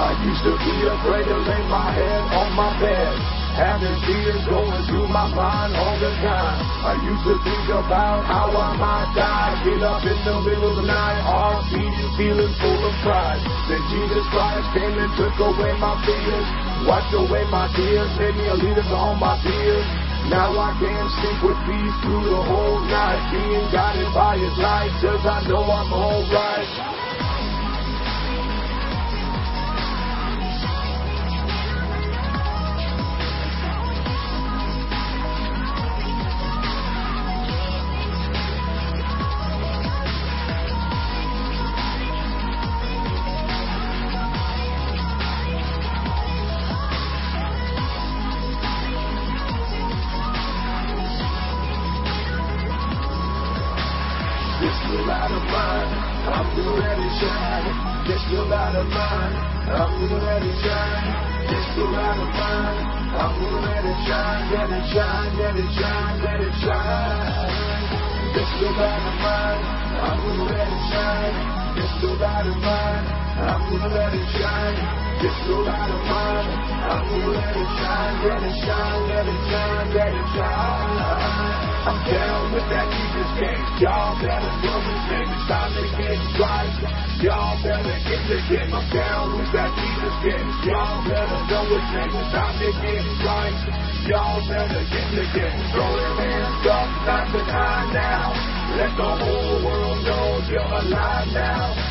I used to be afraid to lay my head on my bed. Having fears going through my mind all the time. I used to think about how I might die. Get up in the middle of the night, heart beating, feeling full of pride. Then Jesus Christ came and took away my fears. Wiped away my tears, made me a leader to all my peers. Now I can sleep with peace through the whole night. Being guided by his light, cause I know I'm alright. Little light of mine, I'm gonna let it shine. This little light of mine, I'm gonna let it shine. This little light of mine, I'm gonna let it shine, let it shine, let it shine, let it shine. This little light of mine, I'm gonna let it shine. This little light of mine, I'm gonna let it shine. This little light of mine, I'm gonna let it shine, let it shine, let it shine, let it shine. I'm down with that. Y'all better his name. It's time to get right. Y'all better get the game. I'm down with that Jesus game. Y'all better know name. It's time to get right. Y'all better get the game. Throw your hands up, and high now. Let the whole world know you're alive now.